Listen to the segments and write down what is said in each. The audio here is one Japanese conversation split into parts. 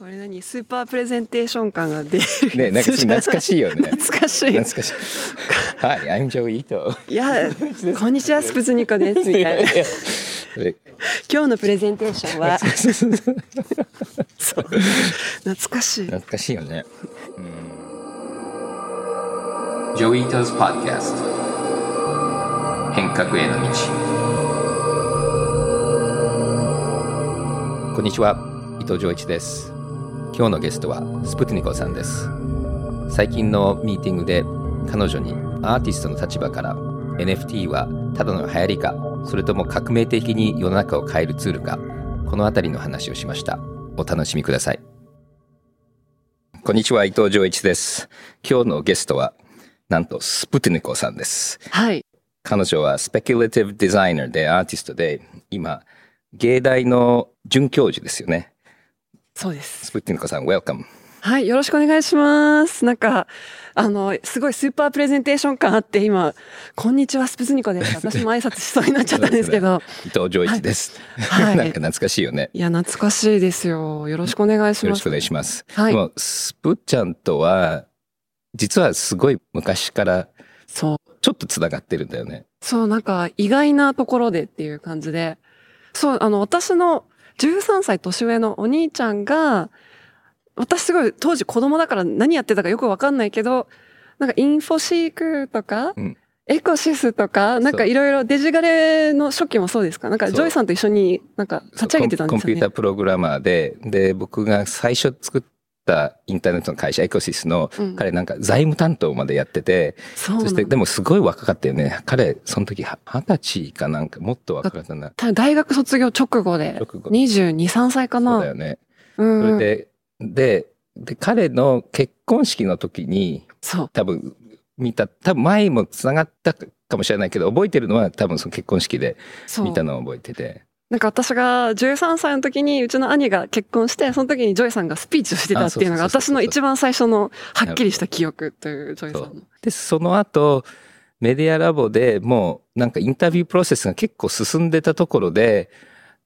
これ何？スーパープレゼンテーション感が出る。ねなんか 懐かしいよね。懐かしい。懐かしい。Hi I'm Joe Ito いやこんにちはスプツニコですみたいな。今日のプレゼンテーションは。そう。懐かしい。懐かしいよね。Podcast 変革への道。こんにちは伊藤浄一です今日のゲストはスプティニコさんです。最近のミーティングで彼女にアーティストの立場から NFT はただの流行りかそれとも革命的に世の中を変えるツールかこのあたりの話をしました。お楽しみください。こんにちは伊藤浄一です。今日のゲストはなんとスプティニコさんです。はい。彼女はスペキュレティブデザイナーでアーティストで今芸大の准教授ですよねそうです。スプティニコさん Welcome はいよろしくお願いします。なんかあのすごいスーパープレゼンテーション感あって今こんにちはスプツニコです。私も挨拶しそうになっちゃったんですけど。伊藤浄一です、はい。なんか懐かしいよね。いや懐かしいです。よよろしくお願いします。よろしくお願いします、はい。でもスプちゃんとは実はすごい昔からそう。ちょっとつながってるんだよね。そう、なんか意外なところでっていう感じで。そう、あの、私の13歳年上のお兄ちゃんが、私すごい当時子供だから何やってたかよくわかんないけど、なんか Infoseek とか、うん。 Eccosys とか、なんかいろいろデジガレの初期もそうですか？なんかジョイさんと一緒になんか立ち上げてたんですよね。コンピューター。プログラマーで。で僕が最初作ったインターネットの会社 Eccosys の、うん彼なんか財務担当までやっててそしてでもすごい若かったよね彼その時は二十歳かなんかもっと若かったな大学卒業直後で、直後22、3歳かそうな。だよねうんうんそれで、で、で、彼の結婚式の時に、そう。多分見た、多分前も繋がったかもしれないけど、覚えてるのは多分その結婚式で。見たのを覚えてて。なんか私が13歳の時にうちの兄が結婚して、その時にジョイさんがスピーチをしてたっていうのが私の一番最初のはっきりした記憶というジョイさんの。で、その後、メディアラボでもうなんかインタビュープロセスが結構進んでたところで、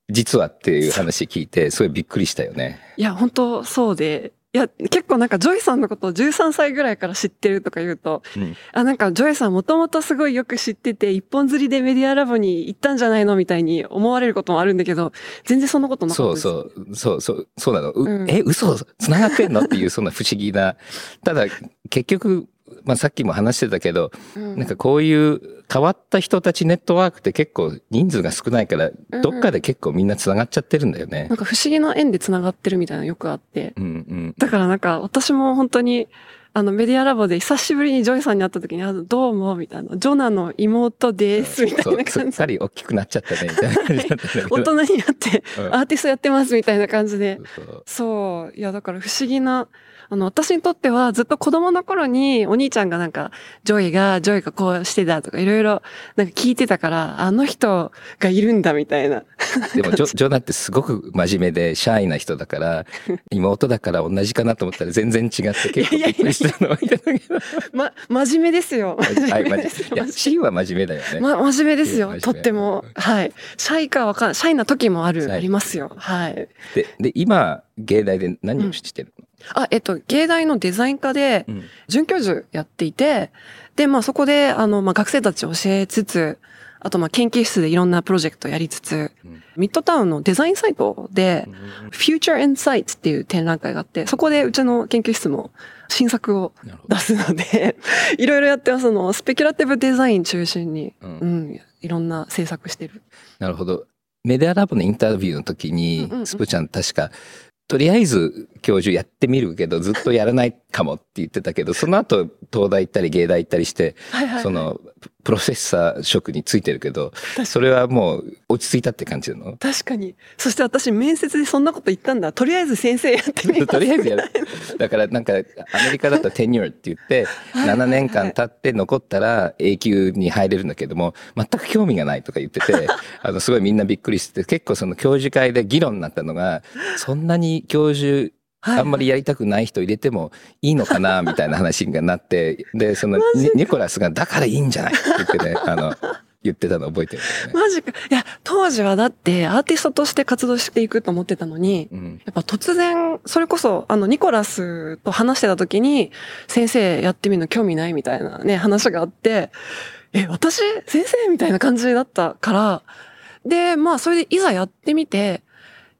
実はっていう話聞いて、すごいびっくりしたよね。いや、本当そうで。いや、結構なんかジョイさんのことを13歳ぐらいから知ってるとか言うと、うんあ、なんかジョイさんもともとすごいよく知ってて、一本釣りでメディアラボに行ったんじゃないのみたいに思われることもあるんだけど、全然そんなことなかったそうです。そう、そうそう、そうなの。ううんえ、嘘？繋がってんの？っていうそんな不思議な。ただ、結局、まあさっきも話してたけど、うんなんかこういう変わった人たちネットワークって結構人数が少ないから、うんどっかで結構みんな繋がっちゃってるんだよねな。んか不思議な縁で繋がってるみたいなのよくあって。うんうん。だからなんか私も本当にあのメディアラボで久しぶりにジョイさんに会った時に、あのどうもみたいな、ジョナの妹ですみたいなそうすっ感じかり大きくなっちゃったね、みたいな感じ。大人になってうんアーティストやってますみたいな感じで。そうそう。いや、だから不思議な、あの、私にとってはずっと子供の頃にお兄ちゃんがなんか、ジョイが、ジョイがこうしてたとかいろいろなんか聞いてたから、あの人がいるんだみたいな。でもジョ、ジョナってすごく真面目でシャイな人だから、妹だから同じかなと思ったら全然違って結構びっくりしたのを見た。ま、真面目ですよ。真はい、真面面目です目。いや、シーは真面目だよね。ま、真面目ですよ。とっても。はい。シャイかわかん。シャイな時もある、ありますよ。はい。で、で、今、芸大で何をしてるの、あ、えっと、芸大のデザイン科で、うん准教授やっていて、で、まあそこで、あの、まあ学生たちを教えつつ、あとまあ研究室でいろんなプロジェクトやりつつ、うんミッドタウンのデザインサイトで、Future Insights っていう展覧会があって、そこでうちの研究室も新作を出すので、いろいろやってます。その、スペキュラティブデザイン中心に、うんうん、いろんな制作してる。なるほど。メディアラボのインタビューの時にうんうんう、んスプちゃん確か、とりあえず教授やってみるけど、ずっとやらないかもって言ってたけど、その後、東大行ったり芸大行ったりして、はいはいはいその、プロフェッサー職についてるけど、それはもう落ち着いたって感じなの？確かに。そして私面接でそんなこと言ったんだ。とりあえず先生やってみます。とりあえずやる。だからなんか、アメリカだったらテニューって言って、はいはいはい7年間経って残ったら永久に入れるんだけども、全く興味がないとか言ってて、あの、すごいみんなびっくりしてて、結構その教授会で議論になったのが、そんなに教授、はいあんまりやりたくない人入れてもいいのかな、みたいな話がなって、で、そのニ、ニコラスが、だからいいんじゃない？って言ってね、あの、言ってたの覚えてるよね。マジか。いや、当時はだってアーティストとして活動していくと思ってたのに、うん。やっぱ突然、それこそ、あの、ニコラスと話してた時に、先生やってみるの興味ないみたいなね、話があって、え、私？先生？みたいな感じだったから、で、まあ、それでいざやってみて、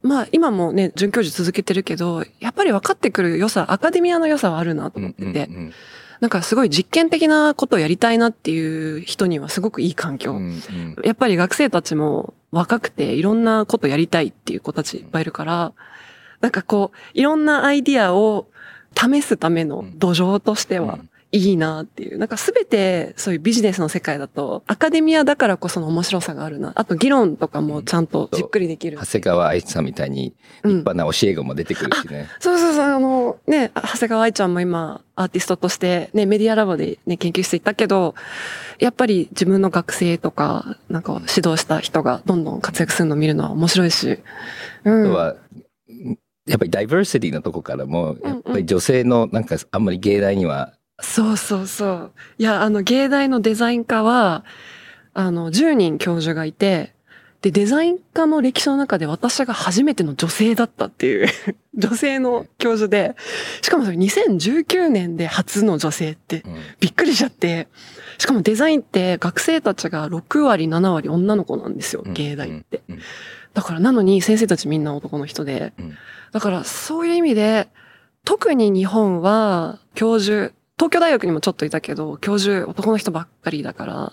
まあ、今もね、准教授続けてるけど、やっぱり分かってくる良さ、アカデミアの良さはあるなとうん思ってて、うんなんかすごい実験的なことをやりたいなっていう人にはすごくいい環境。うんうん。やっぱり学生たちも若くていろんなことやりたいっていう子たちいっぱいいるから、なんかこう、いろんなアイディアを試すための土壌としてはうんいいなっていう。なんかすべてそういうビジネスの世界だと、アカデミアだからこその面白さがあるな。あと議論とかもちゃんとじっくりできる長。谷川愛さんみたいに立派な教え子も出てくるしね。そうそうそう、あの、ね、長谷川愛ちゃんも今、アーティストとして、ね、メディアラボでね、研究室行ったけど、やっぱり自分の学生とか、なんか指導した人がどんどん活躍するのを見るのは面白いし、うん。は、やっぱりダイバーシティのとこからも、やっぱり女性のなんかあんまり芸大には、そうそうそう。いや、あの、芸大のデザイン科は、あの、10人教授がいて、で、デザイン科の歴史の中で私が初めての女性だったっていう、女性の教授で、しかもそれ2019年で初の女性ってうんびっくりしちゃって、しかもデザインって学生たちが6割、7割女の子なんですよ、うん芸大って。だからなのに先生たちみんな男の人でうん。だからそういう意味で、特に日本は教授、東京大学にもちょっといたけど、教授男の人ばっかりだから、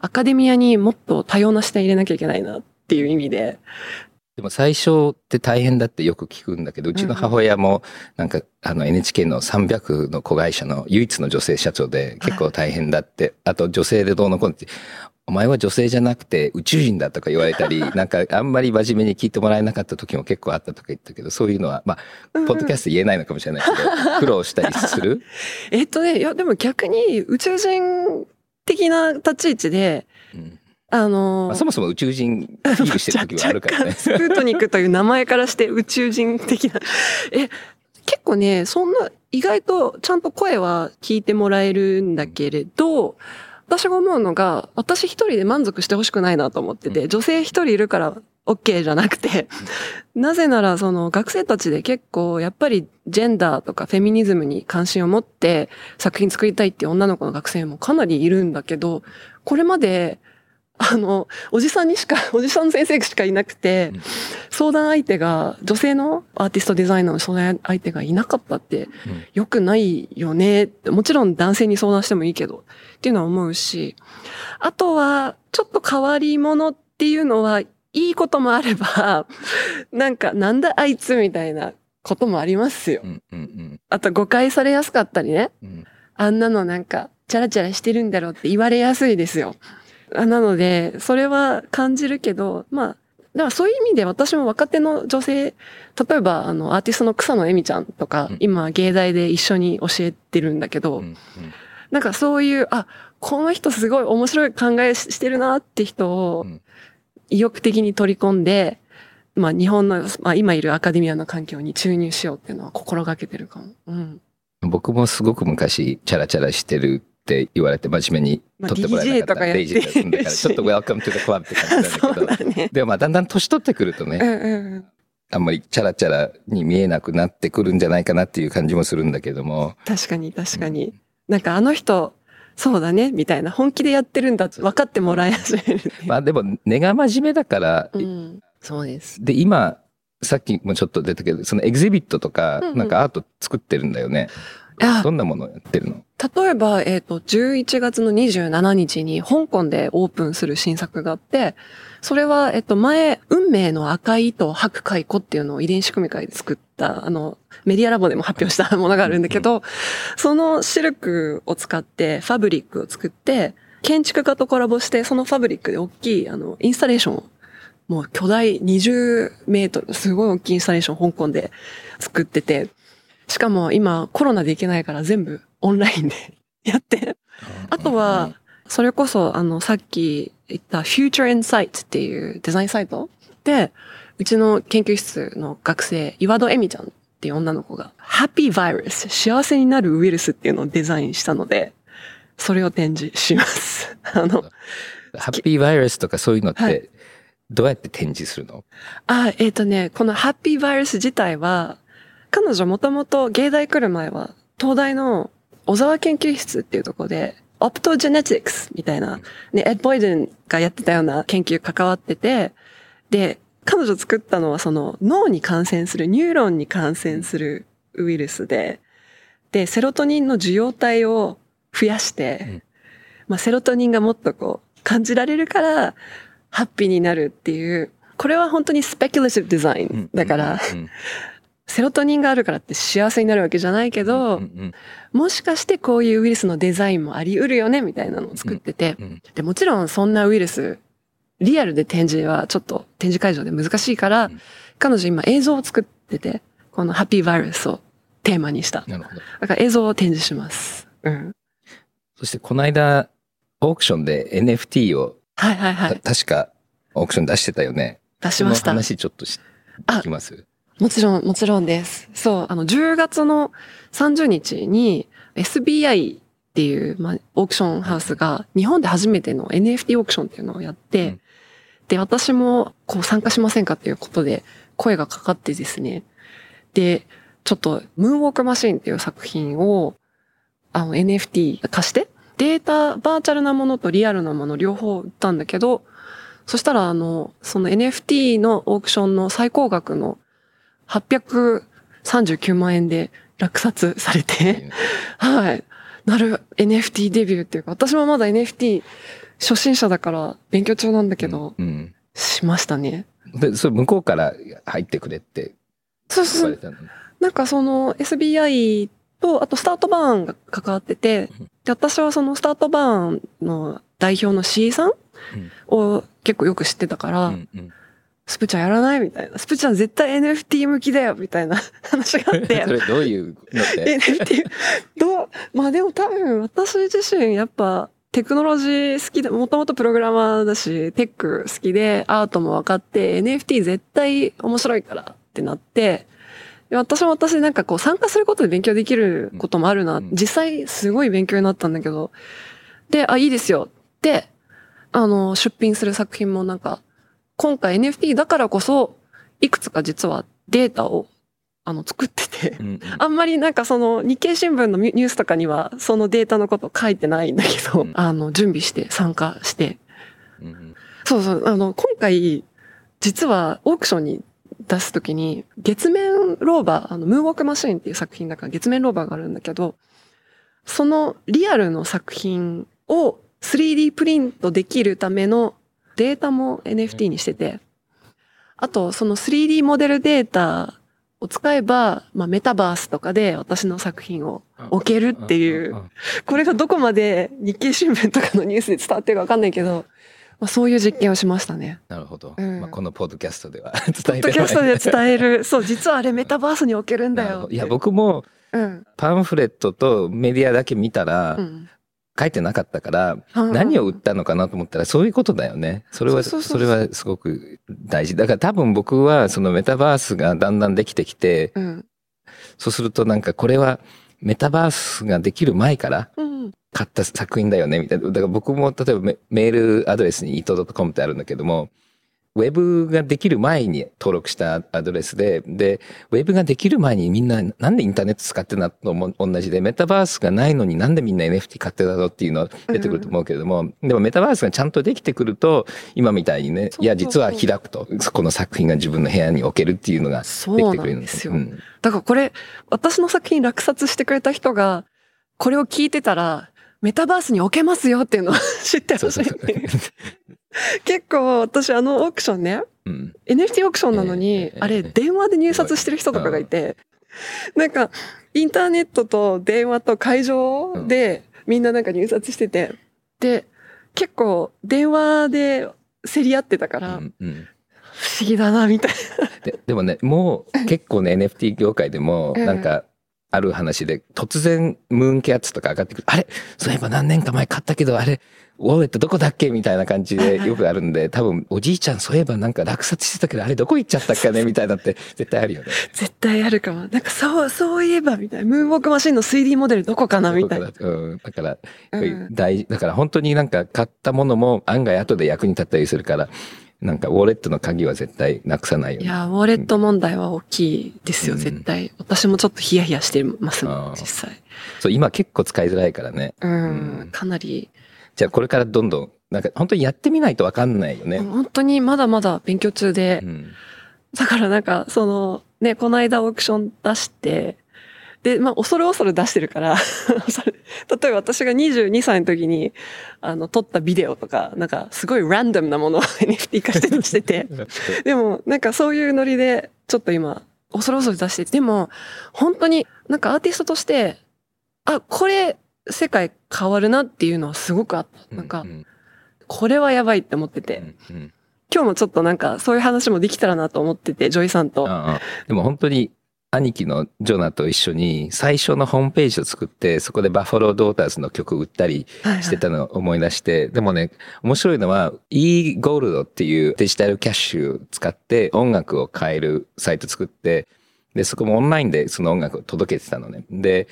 アカデミアにもっと多様な視点入れなきゃいけないなっていう意味で、でも最初って大変だってよく聞くんだけど、うちの母親もなんかあの NHK の300の子会社の唯一の女性社長で結構大変だって、あと女性でどうのこうのって、お前は女性じゃなくて宇宙人だとか言われたり、なんかあんまり真面目に聞いてもらえなかった時も結構あったとか言ったけど、そういうのは、まあ、ポッドキャスト言えないのかもしれないけど、苦労したりする？えっとね、いやでも逆に宇宙人的な立ち位置で、うんあのまあ、そもそも宇宙人フィールしてる時はあるからね若干。スプートニクという名前からして宇宙人的な。え、結構ね、そんな、意外とちゃんと声は聞いてもらえるんだけれど、私が思うのが、私一人で満足してほしくないなと思ってて、うん。女性一人いるから OK じゃなくて、なぜならその学生たちで結構やっぱりジェンダーとかフェミニズムに関心を持って作品作りたいっていう女の子の学生もかなりいるんだけど、これまであの、おじさんにしか、おじさん先生しかいなくてうん、相談相手が、女性のアーティストデザイナーの相談相手がいなかったって、うん良くないよね。もちろん男性に相談してもいいけど、っていうのは思うし、あとは、ちょっと変わり者っていうのは、いいこともあれば、なんか、なんだあいつみたいなこともありますよう。んうんあと誤解されやすかったりね。あんなのなんか、チャラチャラしてるんだろうって言われやすいですよ。あなので、それは感じるけど、まあ、だからそういう意味で私も若手の女性、例えばあのアーティストの草野恵美ちゃんとか、うん今芸大で一緒に教えてるんだけど、うんうんなんかそういう、あ、この人すごい面白い考えししてるなって人をうん意欲的に取り込んで、まあ日本の、まあ今いるアカデミアの環境に注入しようっていうのは心がけてるかも。うん。僕もすごく昔、チャラチャラしてるって言われて真面目にまあ撮ってもらえなか DJ った。とかやって ちょっと Welcome to the club って感じそうんなだけど。だね。でもまあだんだん年取ってくるとね、うんうんうん。あんまりチャラチャラに見えなくなってくるんじゃないかなっていう感じもするんだけども。確かに確かに。なんかあの人、そうだね、みたいな。本気でやってるんだって分かってもらい始める。まあでも根が真面目だから、うん。そうです。で今、さっきもちょっと出たけど、そのエグゼビットとかうんう、んなんかアート作ってるんだよね。あどんなものやってるの？例えば、えっ、と、11月の27日に香港でオープンする新作があって、それは、えっと、前、運命の赤い糸を吐く蚕っていうのを遺伝子組み換えで作った、あの、メディアラボでも発表した ものがあるんだけど、そのシルクを使って、ファブリックを作って、建築家とコラボして、そのファブリックで大きい、あの、インスタレーションを、もう巨大20メートル、すごい大きいインスタレーションを香港で作ってて、しかも今コロナで行けないから全部オンラインで やって。あとは、それこそあのさっき言った Future Insight っていうデザインサイトで、うちの研究室の学生、岩戸恵美ちゃんっていう女の子が Happy Virus 幸せになるウイルスっていうのをデザインしたので、それを展示します。あの、ハッピーバイラスとかそういうのっはいて、どうやって展示するの？あ、えっ、とね、このハッピーバイラス自体は、彼女もともと芸大来る前は、東大の小沢研究室っていうところで、オプトジェネティクスみたいな、ね、エッド・ボイデンがやってたような研究関わってて、で、彼女作ったのはその脳に感染する、ニューロンに感染するウイルスで、で、セロトニンの受容体を増やして、うん。まあ、セロトニンがもっとこう、感じられるから、ハッピーになるっていう、これは本当に speculative design だから、うんセロトニンがあるからって幸せになるわけじゃないけど、うんうんもしかしてこういうウイルスのデザインもあり得るよねみたいなのを作ってて、うんでもちろんそんなウイルス、リアルで展示はちょっと展示会場で難しいから、うん彼女今映像を作ってて、このハッピーバイラスをテーマにした。なるほど。だから映像を展示します。うん。そしてこの間、オークションで NFT を、はいはいはい。た確かオークション出してたよね。出しました。話ちょっとしあ聞きます？もちろん、もちろんです。そう、あの、10月の30日に SBI っていう、まあ、オークションハウスが日本で初めての NFT オークションっていうのをやって、うんで、私もこう参加しませんかっていうことで声がかかってですね。で、ちょっとムーンウォークマシンっていう作品をあの NFT 貸して、データ、バーチャルなものとリアルなもの両方売ったんだけど、そしたらあの、その NFT のオークションの最高額の839万円で落札されて、はい。なる NFT デビューっていうか、私もまだ NFT 初心者だから勉強中なんだけど、うんしましたね。うんで、それ向こうから入ってくれってそうそうそう。なんかその SBI と、あとスタートバーンが関わってて、で、私はそのスタートバーンの代表の C さん。を結構よく知ってたから、うんうんスプちゃんやらない？みたいな。スプちゃん絶対 NFT 向きだよ。みたいな 話があって。そ。れどういうのって、NFT、どう、まあでも多分私自身やっぱテクノロジー好きで、もともとプログラマーだし、テック好きで、アートも分かって、NFT 絶対面白いからってなって、で私も私でなんかこう参加することで勉強できることもあるな。うん。実際すごい勉強になったんだけど。で、あ、いいですよ。って、あの、出品する作品もなんか、今回 NFT だからこそ、いくつか実はデータを、あの、作ってて、うんうん。あんまりなんかその日経新聞のニュースとかにはそのデータのこと書いてないんだけど、うん。あの、準備して参加して。うんうん。そうそう、あの、今回、実はオークションに出すときに、月面ローバー、あの、ムーンウォークマシーンっていう作品だから月面ローバーがあるんだけど、そのリアルの作品を 3D プリントできるためのデータも NFT にしてて、あとその 3D モデルデータを使えば、まあ、メタバースとかで私の作品を置けるっていう、これがどこまで日経新聞とかのニュースで伝わってるかわかんないけど、まあ、そういう実験をしましたね。なるほど。うんまあ、このポッドキャストではポ 伝えてッドキャストで伝える。そう、実はあれメタバースに置けるんだよ。いや、僕もうん。パンフレットとメディアだけ見たらう、ん。書いてなかったから、うん何を売ったのかなと思ったら、そういうことだよね。それは、それはすごく大事。だから多分僕は、そのメタバースがだんだんできてきて、うん。そうするとなんかこれはメタバースができる前からうん。買った作品だよね、みたいな。だから僕も例えばメメールアドレスに ito.com ってあるんだけども、ウェブができる前に登録したアドレスで、で、ウェブができる前にみんななんでインターネット使ってたのも同じで、メタバースがないのになんでみんな NFT 買ってたのっていうの出てくると思うけれども、でもメタバースがちゃんとできてくると、今みたいにね、いや、実は開くと、この作品が自分の部屋に置けるっていうのができてくれるなんですよ。うん。だからこれ、私の作品落札してくれた人が、これを聞いてたら、メタバースに置けますよっていうのを知ってほしい。結構私あのオークションね、うん。NFT オークションなのに、ええあれ電話で入札してる人とかがいて、なんかインターネットと電話と会場でみんななんか入札してて、で、結構電話で競り合ってたから、うんうん。不思議だなみたいででもね、もう結構ね、NFT 業界でも、うんなんか、ある話で、突然ムーンキャッツとか上がってくる。あれ？そういえば何年か前買ったけど、あれ、ウォレットどこだっけ？みたいな感じでよくあるんで、多分おじいちゃんそういえばなんか落札してたけど、あれどこ行っちゃったっけね？みたいなって 絶対あるよね。絶対あるかも。なんかそう、そういえばみたいな。ムーンウォークマシンの 3D モデルどこかな？みたいな。うん。だから、うん大事、だから本当になんか買ったものも案外後で役に立ったりするから、なんかウォレットの鍵は絶対なくさないよね。いや、ウォレット問題は大きいですよ、うん絶対。私もちょっとヒヤヒヤしてますもん、実際。そう、今結構使いづらいからね。うん、うんかなり、じゃあこれからどんどん、なんか本当にやってみないとわかんないよね。本当にまだまだ勉強中で、うん。だからなんか、その、ね、この間オークション出して、で、まあ、恐る恐る出してるから、例えば私が22歳の時に、あの、撮ったビデオとか、なんか、すごいランダムなものを NFT 化して出してて、でも、なんかそういうノリで、ちょっと今、恐る恐る出してて、でも、本当になんかアーティストとして、あ、これ、世界変わるなっていうのはすごくあった。なんかう、ん。これはやばいって思ってて、今日もちょっとなんかそういう話もできたらなと思ってて、ジョイさんと。ああ。でも本当に兄貴のジョナと一緒に最初のホームページを作って、そこでバッファロードーターズの曲を売ったりはいはいしてたのを思い出して、でもね、面白いのは e ゴールドっていうデジタルキャッシュを使って音楽を買えるサイト作って、で、そこもオンラインでその音楽を届けてたのね。で、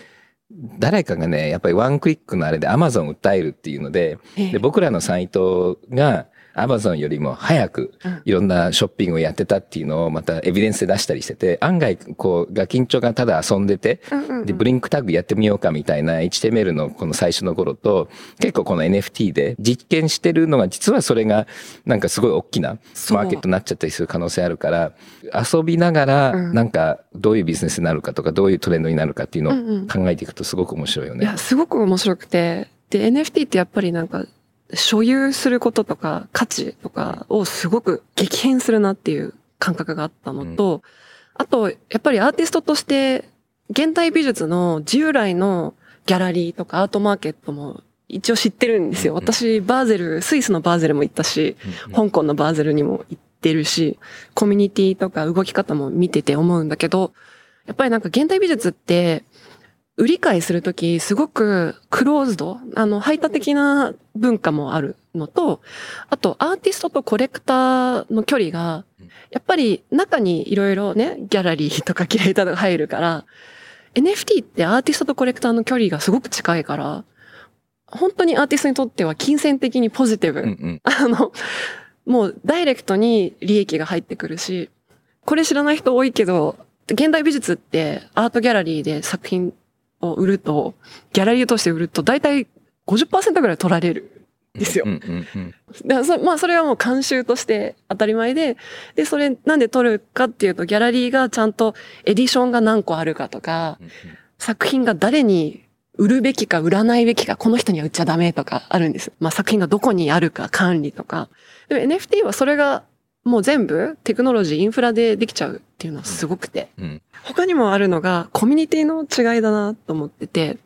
誰かがね、やっぱりワンクリックのあれで Amazon を訴えるっていうので、ええで、僕らのサイトが Amazon よりも早くうん。いろんなショッピングをやってたっていうのをまたエビデンスで出したりしてて、案外こう、ガキンチョがただ遊んでて、で、ブリンクタグやってみようかみたいな HTML のこの最初の頃と、結構この NFT で実験してるのが、実はそれがなんかすごい大きなマーケットになっちゃったりする可能性あるから、遊びながらうん。なんかどういうビジネスになるかとか、どういうトレンドになるかっていうのを考えていくとすごく面白いよね。いや、すごく面白くて。で、NFT ってやっぱりなんか、所有することとか価値とかをすごく激変するなっていう感覚があったのと、あと、やっぱりアーティストとして、現代美術の従来のギャラリーとかアートマーケットも一応知ってるんですよ。うん。うん私、バーゼル、スイスのバーゼルも行ったし、うん。香港のバーゼルにも行ってるし、コミュニティとか動き方も見てて思うんだけど、やっぱりなんか現代美術って、売り買いするとき、すごくクローズド、あの、排他的な文化もあるのと、あと、アーティストとコレクターの距離がうん、やっぱり中にいろいろね、ギャラリーとかキュレーターとか入るから、NFT ってアーティストとコレクターの距離がすごく近いから、本当にアーティストにとっては金銭的にポジティブ。うんうん あの、もうダイレクトに利益が入ってくるし、これ知らない人多いけど、現代美術ってアートギャラリーで作品を売ると、ギャラリーを通して売ると大体50%ぐらい取られるんですよまあそれはもう慣習として当たり前で、で、それなんで取るかっていうと、ギャラリーがちゃんとエディションが何個あるかとか、うん作品が誰に売るべきか売らないべきか、この人には売っちゃダメとかあるんです。まあ作品がどこにあるか管理とか。でも NFT はそれがもう全部テクノロジー、インフラでできちゃうっていうのはすごくて。うん。他にもあるのがコミュニティの違いだなと思ってて、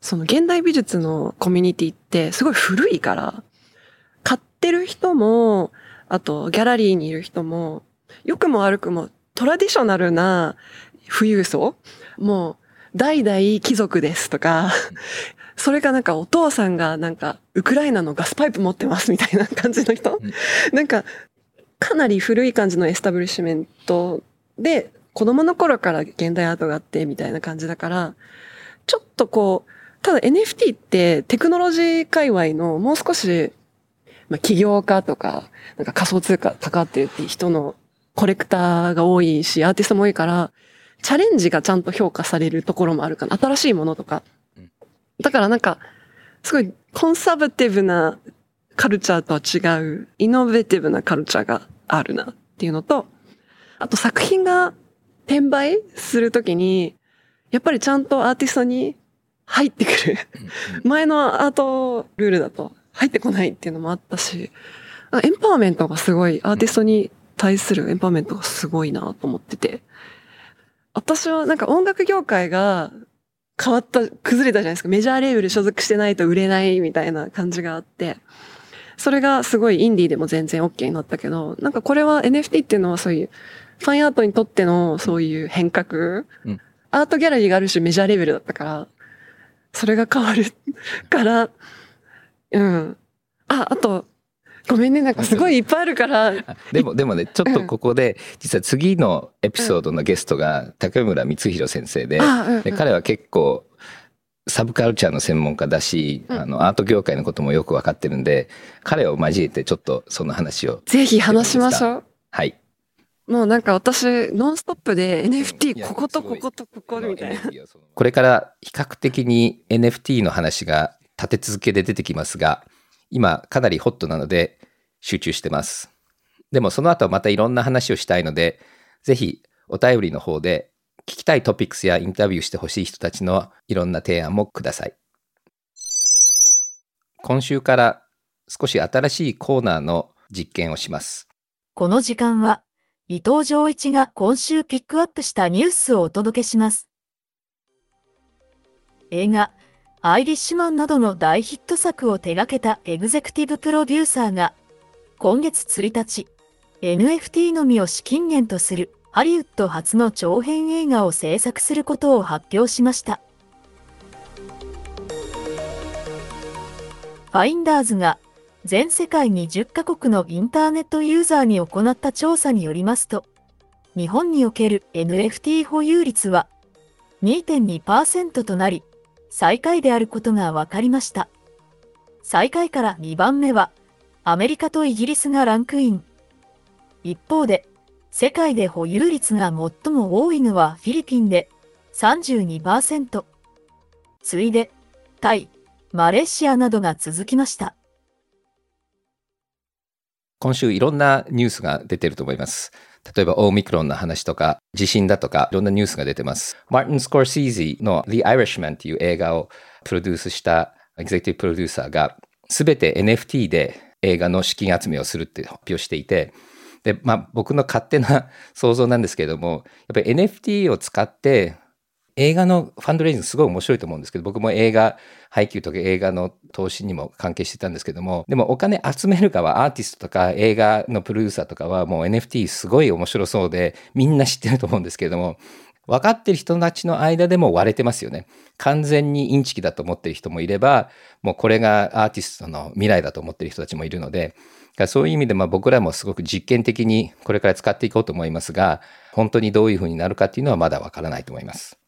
その現代美術のコミュニティってすごい古いから、買ってる人も、あとギャラリーにいる人も、良くも悪くもトラディショナルな富裕層もう代々貴族ですとか、それがなんかお父さんがなんかウクライナのガスパイプ持ってますみたいな感じの人。うん。なんかかなり古い感じのエスタブリッシュメントで子供の頃から現代アートがあってみたいな感じだから、ちょっとこう、ただ NFT ってテクノロジー界隈のもう少し、まあ、起業家とか、なんか仮想通貨関わってるっていう人のコレクターが多いし、アーティストも多いから、チャレンジがちゃんと評価されるところもあるかな。新しいものとか。だからなんか、すごいコンサバティブなカルチャーとは違う、イノベティブなカルチャーがあるなっていうのと、あと作品が転売するときに、やっぱりちゃんとアーティストに入ってくる。前のアートルールだと入ってこないっていうのもあったし、あエンパワーメントがすごい、アーティストに対するエンパワーメントがすごいなと思ってて。私はなんか音楽業界が変わった、崩れたじゃないですか。メジャーレーベル所属してないと売れないみたいな感じがあって。それがすごいインディーでも全然 OK になったけど、なんかこれは NFT っていうのはそういうファインアートにとってのそういう変革、うん。アートギャラリーがある種メジャーレベルだったから、それが変わる から、うん。あ、あと、ごめんね、なんかすごいいっぱいあるから、あでも、でもね、ちょっとここで、実は次のエピソードのゲストが竹村光弘先生で、で彼は結構、サブカルチャーの専門家だし、うんあの、アート業界のこともよくわかってるんで、彼を交えてちょっとその話を。ぜひ話しましょう。はい。もうなんか私、ノンストップでい NFT やこことこことここみたいな。これから比較的に NFT の話が立て続けで出てきますが、今かなりホットなので集中してます。でもその後またいろんな話をしたいので、ぜひお便りの方で聞きたいトピックスやインタビューしてほしい人たちのいろんな提案もください。今週から少し新しいコーナーの実験をします。この時間は、伊藤浄一が今週ピックアップしたニュースをお届けします。映画、アイリッシュマンなどの大ヒット作を手掛けたエグゼクティブプロデューサーが、今月1日、NFT のみを資金源とするハリウッド初の長編映画を制作することを発表しました。ファインダーズが全世界20カ国のインターネットユーザーに行った調査によりますと、日本における NFT 保有率は2.2%となり、最下位であることが分かりました。最下位から2番目は、アメリカとイギリスがランクイン。一方で、世界で保有率が最も多いのはフィリピンで32%。次いで、タイ、マレーシアなどが続きました。今週いろんなニュースが出てると思います。例えばオーミクロンの話とか地震だとかいろんなニュースが出てます。マーティン・スコーシーズの The Irishman っていう映画をプロデュースしたエグゼクティブプロデューサーが全て NFT で映画の資金集めをするって発表していてで、まあ僕の勝手な想像なんですけれどもやっぱり NFT を使って映画のファンドレイジングすごい面白いと思うんですけど、僕も映画、配給とか映画の投資にも関係してたんですけども、でもお金集める側、アーティストとか映画のプロデューサーとかはもう NFT すごい面白そうで、みんな知ってると思うんですけれども、分かってる人たちの間でも割れてますよね。完全にインチキだと思ってる人もいれば、もうこれがアーティストの未来だと思ってる人たちもいるので、そういう意味でまあ僕らもすごく実験的にこれから使っていこうと思いますが、本当にどういうふうになるかっていうのはまだわからないと思います。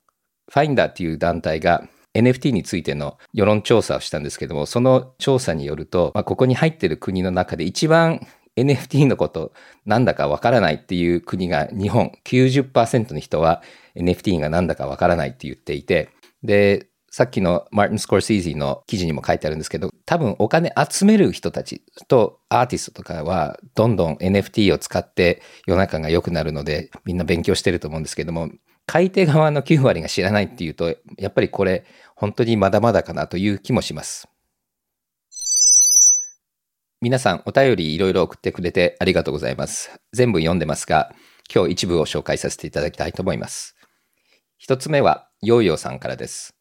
ファインダーっていう団体が NFT についての世論調査をしたんですけども、その調査によると、まあ、ここに入ってる国の中で一番 NFT のことなんだかわからないっていう国が日本90%の人は NFT がなんだかわからないって言っていて、で、さっきのマーティン・スコーシーズの記事にも書いてあるんですけど、多分お金集める人たちとアーティストとかはどんどん NFT を使って世の中が良くなるのでみんな勉強してると思うんですけども、買い手側の9割が知らないっていうと、やっぱりこれ本当にまだまだかなという気もします。皆さんお便りいろいろ送ってくれてありがとうございます。全部読んでますが、今日一部を紹介させていただきたいと思います。一つ目は、ヨーヨーさんからです。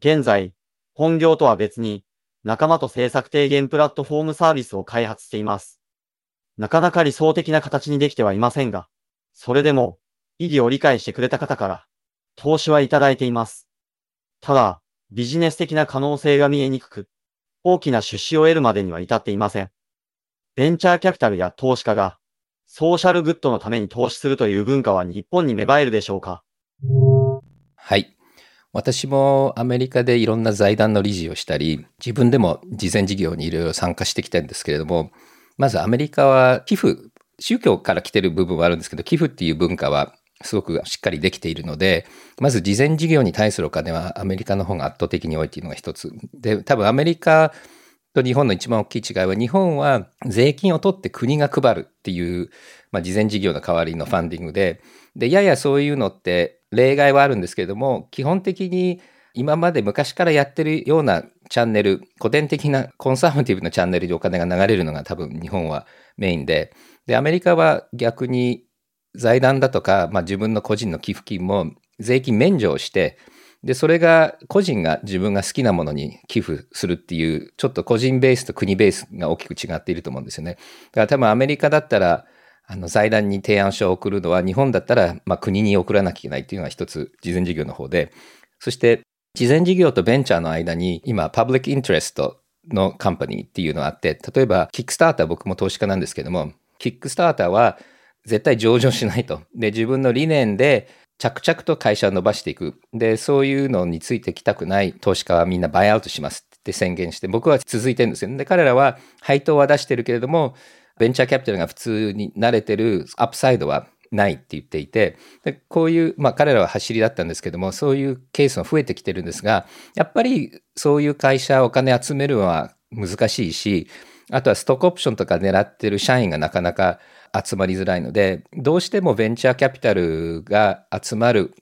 現在、本業とは別に、仲間と制作低減プラットフォームサービスを開発しています。なかなか理想的な形にできてはいませんが、それでも、意義を理解してくれた方から、投資はいただいています。ただ、ビジネス的な可能性が見えにくく、大きな出資を得るまでには至っていません。ベンチャーキャピタルや投資家が、ソーシャルグッドのために投資するという文化は日本に芽生えるでしょうか？はい。私もアメリカでいろんな財団の理事をしたり、自分でも慈善事業にいろいろ参加してきたんですけれども、まずアメリカは寄付、宗教から来てる部分はあるんですけど、寄付っていう文化はすごくしっかりできているので、まず慈善事業に対するお金はアメリカの方が圧倒的に多いっていうのが一つ。で、多分アメリカと日本の一番大きい違いは、日本は税金を取って国が配るっていう、まあ、慈善事業の代わりのファンディングで、で、ややそういうのって例外はあるんですけれども、基本的に今まで昔からやってるようなチャンネル、古典的なコンサバティブなチャンネルでお金が流れるのが多分日本はメインで、で、アメリカは逆に財団だとか、まあ、自分の個人の寄付金も税金免除をして、で、それが個人が自分が好きなものに寄付するっていう、ちょっと個人ベースと国ベースが大きく違っていると思うんですよね。だから多分アメリカだったら、あの財団に提案書を送るのは日本だったら、まあ、国に送らなきゃいけないっていうのが一つ事前事業の方で、そして事前事業とベンチャーの間に今 public interest の company っていうのがあって、例えばキックスターター僕も投資家なんですけども、キックスターターは絶対上場しないと。で、自分の理念で着々と会社を伸ばしていく。で、そういうのについてきたくない投資家はみんなバイアウトしますって宣言して、僕は続いてるんですよ。で、彼らは配当は出してるけれども、ベンチャーキャピタルが普通に慣れてるアップサイドはないって言っていて、でこういう、まあ彼らは走りだったんですけども、そういうケースが増えてきてるんですが、やっぱりそういう会社お金集めるのは難しいし、あとはストックオプションとか狙ってる社員がなかなか集まりづらいので、どうしてもベンチャーキャピタルが集まる、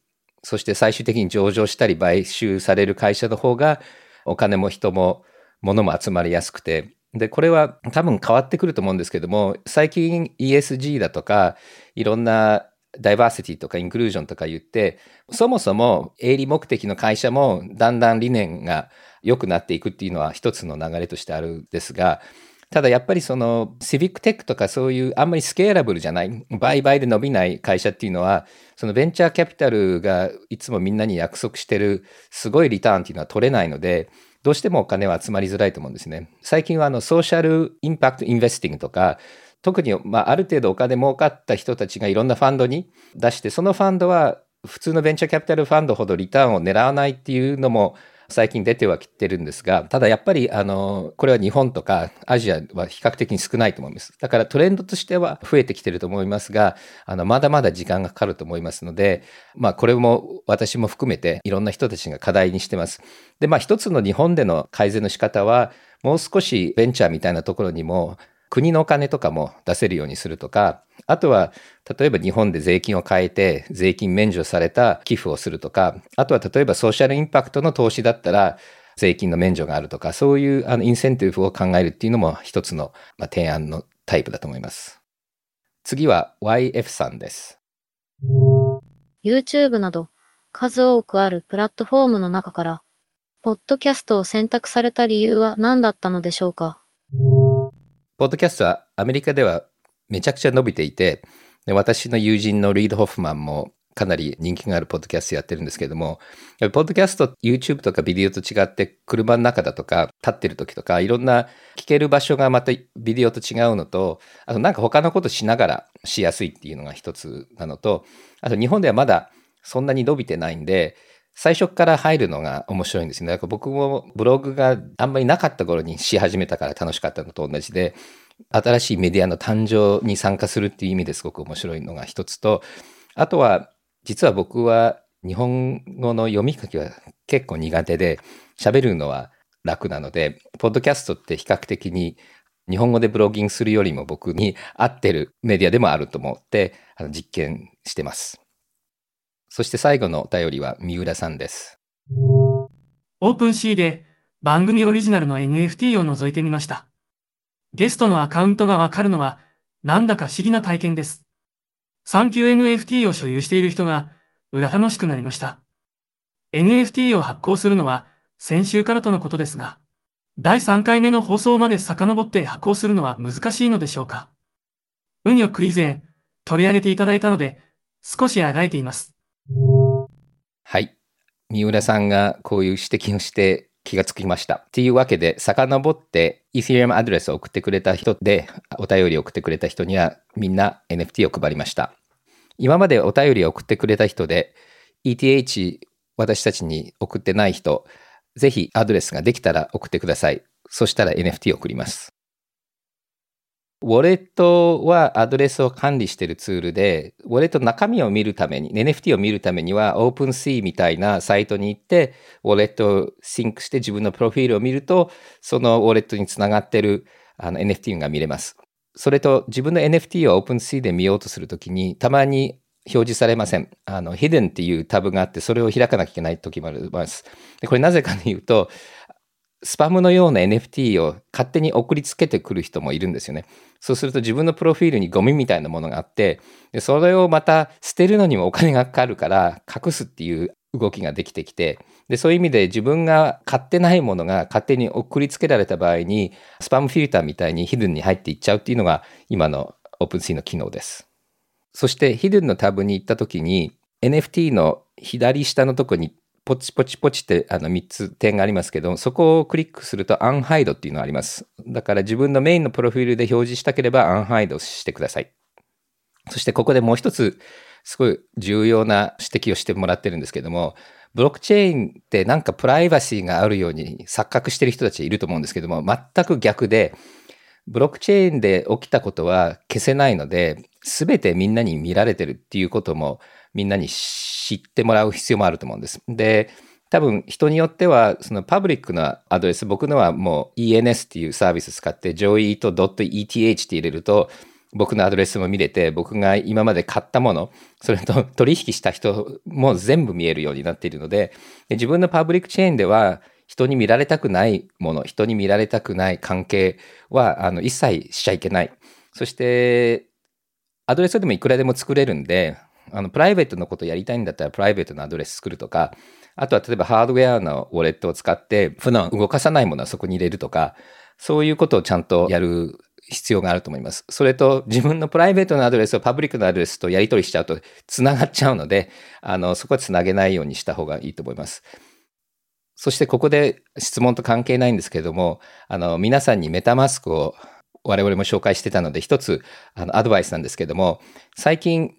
そして最終的に上場したり買収される会社の方が、お金も人も物も集まりやすくて、で、これは多分変わってくると思うんですけども、最近 ESG だとか、いろんなダイバーシティとかインクルージョンとか言って、そもそも営利目的の会社もだんだん理念が良くなっていくっていうのは一つの流れとしてあるんですが、ただやっぱりそのシビックテックとかそういうあんまりスケーラブルじゃない、売買で伸びない会社っていうのは、そのベンチャーキャピタルがいつもみんなに約束してるすごいリターンっていうのは取れないので、どうしてもお金は集まりづらいと思うんですね。最近はあのソーシャルインパクトインベスティングとか、特にまあある程度お金儲かった人たちがいろんなファンドに出して、そのファンドは普通のベンチャーキャピタルファンドほどリターンを狙わないっていうのも最近出てはきてるんですが、ただやっぱり、あの、これは日本とかアジアは比較的に少ないと思います。だからトレンドとしては増えてきてると思いますが、あの、まだまだ時間がかかると思いますので、まあ、これも私も含めていろんな人たちが課題にしてます。で、まあ、一つの日本での改善の仕方は、もう少しベンチャーみたいなところにも国のお金とかも出せるようにするとか、あとは、例えば日本で税金を変えて、税金免除された寄付をするとか、あとは例えばソーシャルインパクトの投資だったら、税金の免除があるとか、そういうあのインセンティブを考えるっていうのも一つの、まあ、提案のタイプだと思います。次は YF さんです。YouTube など数多くあるプラットフォームの中から、ポッドキャストを選択された理由は何だったのでしょうか？ポッドキャストはアメリカではめちゃくちゃ伸びていて、で私の友人のリード・ホフマンもかなり人気があるポッドキャストやってるんですけども、ポッドキャスト、YouTube とかビデオと違って、車の中だとか、立ってる時とか、いろんな聞ける場所がまたビデオと違うのと、あとなんか他のことしながらしやすいっていうのが一つなのと、あと日本ではまだそんなに伸びてないんで、最初から入るのが面白いんですよね。だから僕もブログがあんまりなかった頃にし始めたから楽しかったのと同じで、新しいメディアの誕生に参加するっていう意味ですごく面白いのが一つと、あとは、実は僕は日本語の読み書きは結構苦手で、喋るのは楽なので、ポッドキャストって比較的に日本語でブロギングするよりも僕に合ってるメディアでもあると思ってあの実験してます。そして最後のお便りは三浦さんです。オープン C で番組オリジナルの NFT を覗いてみました。ゲストのアカウントがわかるのはなんだか不思議な体験です。サンキュー NFT を所有している人が裏楽しくなりました。NFT を発行するのは先週からとのことですが、第3回目の放送まで遡って発行するのは難しいのでしょうか。運よく以前取り上げていただいたので少しあがいています。はい。三浦さんがこういう指摘をして気がつきました。っていうわけで、遡って Ethereum アドレスを送ってくれた人で、お便りを送ってくれた人にはみんな NFT を配りました。今までお便りを送ってくれた人で、ETH 私たちに送ってない人、ぜひアドレスができたら送ってください。そしたら NFT を送ります。ウォレットはアドレスを管理しているツールで、ウォレットの中身を見るために、NFT を見るためには OpenSea みたいなサイトに行って、ウォレットをシンクして自分のプロフィールを見ると、そのウォレットにつながっているあの NFT が見れます。それと自分の NFT を OpenSea で見ようとするときに、たまに表示されません。あの、Hidden っていうタブがあって、それを開かなきゃいけない時もあります。でこれなぜかというと、スパムのような NFT を勝手に送りつけてくる人もいるんですよね。そうすると自分のプロフィールにゴミみたいなものがあって、でそれをまた捨てるのにもお金がかかるから隠すっていう動きができてきて、でそういう意味で自分が買ってないものが勝手に送りつけられた場合に、スパムフィルターみたいにヒドゥンに入っていっちゃうっていうのが今の OpenSea の機能です。そして、Hidden のタブに行ったときに、NFT の左下のとこにポチポチポチってあの3つ点がありますけど、そこをクリックすると Unhide っていうのがあります。だから自分のメインのプロフィールで表示したければ Unhide してください。そしてここでもう一つ、すごい重要な指摘をしてもらってるんですけども、ブロックチェーンってなんかプライバシーがあるように錯覚してる人たちいると思うんですけども、全く逆で、ブロックチェーンで起きたことは消せないので、すべてみんなに見られてるっていうこともみんなに知ってもらう必要もあると思うんです。で、多分人によってはそのパブリックなアドレス、僕のはもう ENS っていうサービス使って joey.eth って入れると僕のアドレスも見れて、僕が今まで買ったもの、それと取引した人も全部見えるようになっているので、で自分のパブリックチェーンでは人に見られたくないもの、人に見られたくない関係はあの一切しちゃいけない。そして、アドレスでもいくらでも作れるんで、あのプライベートのことやりたいんだったらプライベートのアドレス作るとか、あとは例えばハードウェアのウォレットを使って普段動かさないものはそこに入れるとか、そういうことをちゃんとやる必要があると思います。それと自分のプライベートのアドレスをパブリックのアドレスとやり取りしちゃうとつながっちゃうので、あのそこはつなげないようにした方がいいと思います。そしてここで質問と関係ないんですけれども、あの皆さんに MetaMask を我々も紹介してたので、一つあのアドバイスなんですけれども、最近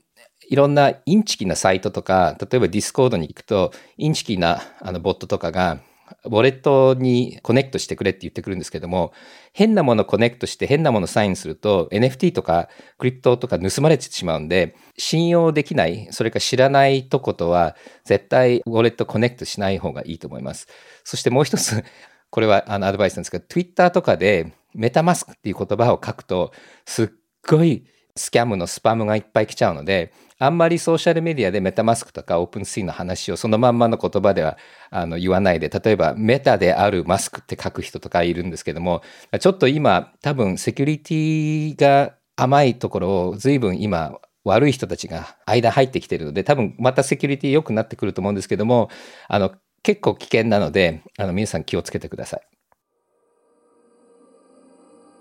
いろんなインチキなサイトとか、例えば Discord に行くと、インチキなあのボットとかが、ウォレットにコネクトしてくれって言ってくるんですけども、変なものコネクトして変なものサインすると NFT とかクリプトとか盗まれてしまうんで、信用できない、それか知らないとことは絶対ウォレットコネクトしない方がいいと思います。そしてもう一つ、これはあのアドバイスなんですけど、Twitter とかで MetaMask っていう言葉を書くと、すっごい scam のスパムがいっぱい来ちゃうので、あんまりソーシャルメディアで MetaMask とか OpenSea の話をそのまんまの言葉ではあの言わないで、例えばメタであるマスクって書く人とかいるんですけども、ちょっと今多分セキュリティが甘いところを随分今悪い人たちが間入ってきてるので、多分またセキュリティ良くなってくると思うんですけども、あの結構危険なので、あの皆さん気をつけてください。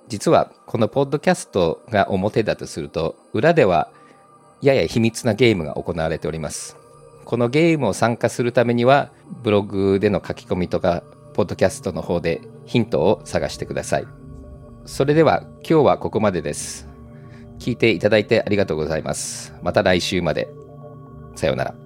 実はこのポッドキャストが表だとすると、裏ではやや秘密なゲームが行われております。このゲームを参加するためには、ブログでの書き込みとか、ポッドキャストの方でヒントを探してください。それでは今日はここまでです。聞いていただいてありがとうございます。また来週まで。さようなら。